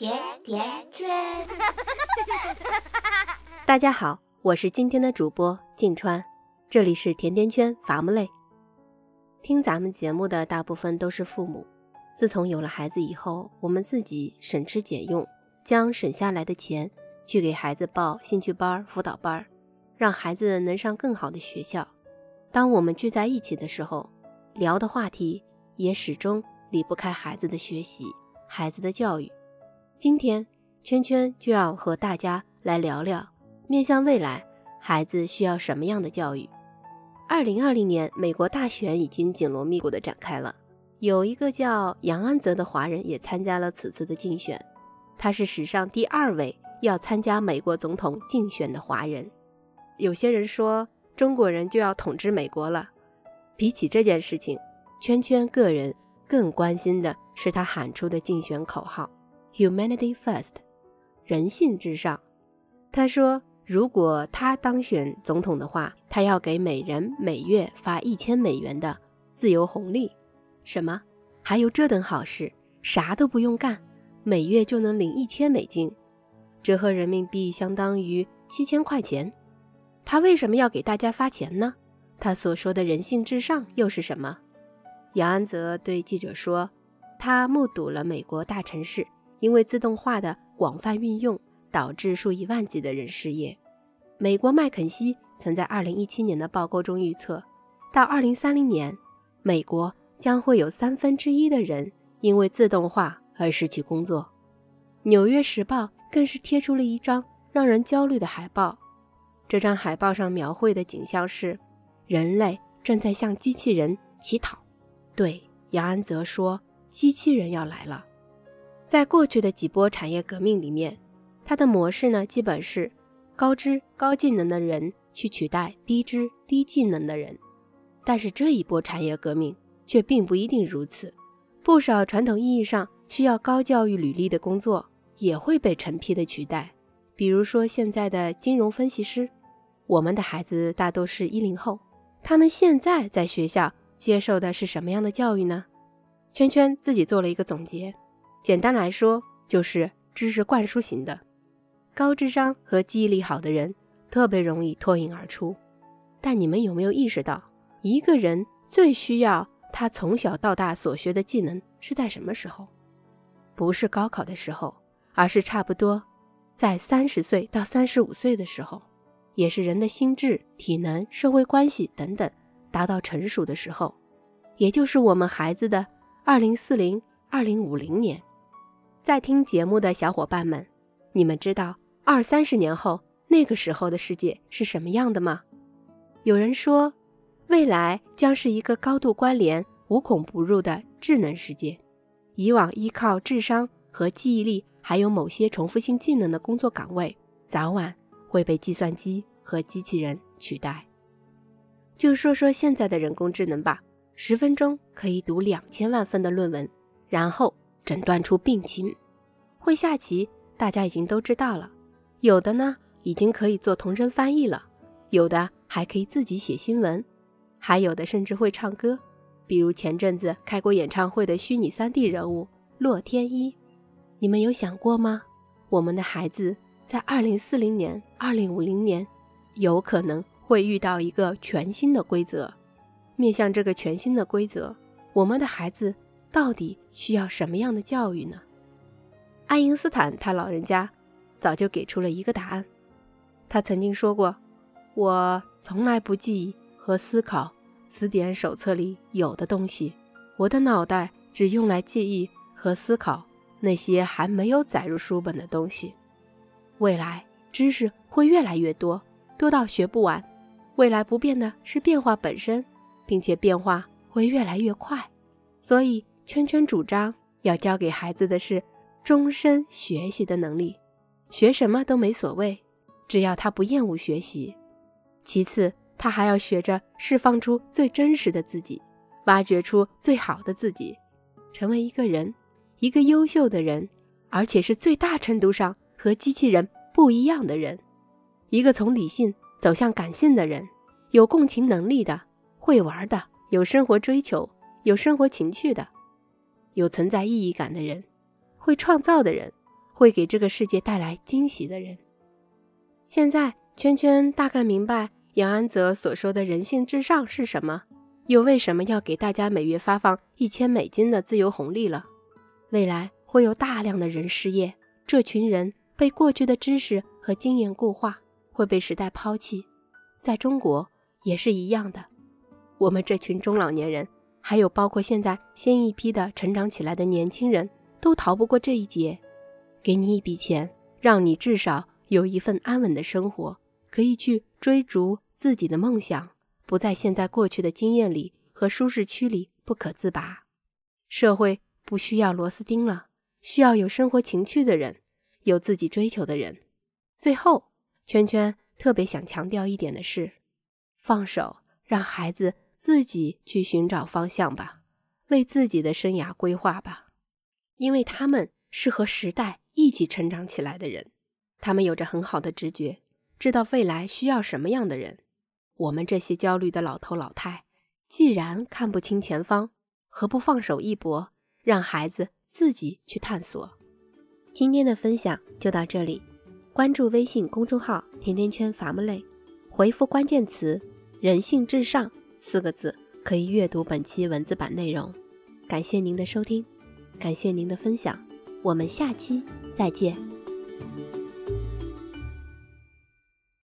甜甜圈。大家好，我是今天的主播静川，这里是甜甜圈伐木累。听咱们节目的大部分都是父母，自从有了孩子以后，我们自己省吃俭用，将省下来的钱去给孩子报兴趣班、辅导班，让孩子能上更好的学校。当我们聚在一起的时候，聊的话题也始终离不开孩子的学习、孩子的教育。今天，圈圈就要和大家来聊聊，面向未来，孩子需要什么样的教育？二零二零年，美国大选已经紧锣密鼓地展开了，有一个叫杨安泽的华人也参加了此次的竞选，他是史上第二位要参加美国总统竞选的华人。有些人说，中国人就要统治美国了。比起这件事情，圈圈个人更关心的是他喊出的竞选口号 “Humanity First”，人性至上。他说，如果他当选总统的话，他要给每人每月发一千美元的自由红利。什么？还有这等好事？啥都不用干，每月就能领一千美金，折合人民币相当于七千块钱。他为什么要给大家发钱呢？他所说的人性至上又是什么？杨安泽对记者说：“他目睹了美国大城市因为自动化的广泛运用，导致数以万计的人失业。美国麦肯锡曾在2017年的报告中预测，到2030年，美国将会有三分之一的人因为自动化而失去工作。”《纽约时报》更是贴出了一张让人焦虑的海报。这张海报上描绘的景象是，人类正在向机器人乞讨。对，杨安泽说，机器人要来了。在过去的几波产业革命里面，它的模式呢，基本是高知高技能的人去取代低知低技能的人。但是这一波产业革命却并不一定如此，不少传统意义上需要高教育履历的工作也会被成批的取代。比如说现在的金融分析师。我们的孩子大多是一零后，他们现在在学校接受的是什么样的教育呢？圈圈自己做了一个总结，简单来说就是知识灌输型的。高智商和记忆力好的人特别容易脱颖而出。但你们有没有意识到，一个人最需要他从小到大所学的技能是在什么时候？不是高考的时候，而是差不多在三十岁到三十五岁的时候。也是人的心智、体能、社会关系等等达到成熟的时候，也就是我们孩子的二零四零、二零五零年。在听节目的小伙伴们，你们知道二三十年后那个时候的世界是什么样的吗？有人说，未来将是一个高度关联、无孔不入的智能世界。以往依靠智商和记忆力，还有某些重复性技能的工作岗位，早晚。会被计算机和机器人取代。就说说现在的人工智能吧，十分钟可以读两千万份的论文，然后诊断出病情。会下棋，大家已经都知道了。有的呢，已经可以做同声翻译了；有的还可以自己写新闻；还有的甚至会唱歌，比如前阵子开过演唱会的虚拟 3D 人物洛天依。你们有想过吗？我们的孩子。在二零四零年、二零五零年，有可能会遇到一个全新的规则。面向这个全新的规则，我们的孩子到底需要什么样的教育呢？爱因斯坦他老人家早就给出了一个答案。他曾经说过：“我从来不记忆和思考词典手册里有的东西，我的脑袋只用来记忆和思考那些还没有载入书本的东西。”未来知识会越来越多，多到学不完。未来不变的是变化本身，并且变化会越来越快。所以，圈圈主张要教给孩子的是终身学习的能力，学什么都没所谓，只要他不厌恶学习。其次，他还要学着释放出最真实的自己，挖掘出最好的自己，成为一个人，一个优秀的人，而且是最大程度上。和机器人不一样的人，一个从理性走向感性的人，有共情能力的，会玩的，有生活追求、有生活情趣的，有存在意义感的人，会创造的人，会给这个世界带来惊喜的人。现在，圈圈大概明白杨安泽所说的人性至上是什么，又为什么要给大家每月发放一千美金的自由红利了。未来会有大量的人失业，这群人被过去的知识和经验固化，会被时代抛弃。在中国也是一样的，我们这群中老年人，还有包括现在新一批的成长起来的年轻人，都逃不过这一劫。给你一笔钱，让你至少有一份安稳的生活，可以去追逐自己的梦想，不在现在过去的经验里和舒适区里不可自拔。社会不需要螺丝钉了，需要有生活情趣的人，有自己追求的人。最后，圈圈特别想强调一点的是，放手，让孩子自己去寻找方向吧，为自己的生涯规划吧，因为他们是和时代。一起成长起来的人，他们有着很好的直觉，知道未来需要什么样的人。我们这些焦虑的老头老太，既然看不清前方，何不放手一搏，让孩子自己去探索？今天的分享就到这里，关注微信公众号“甜甜圈伐木累”，回复关键词“人性至上”四个字，可以阅读本期文字版内容。感谢您的收听，感谢您的分享，我们下期。再见。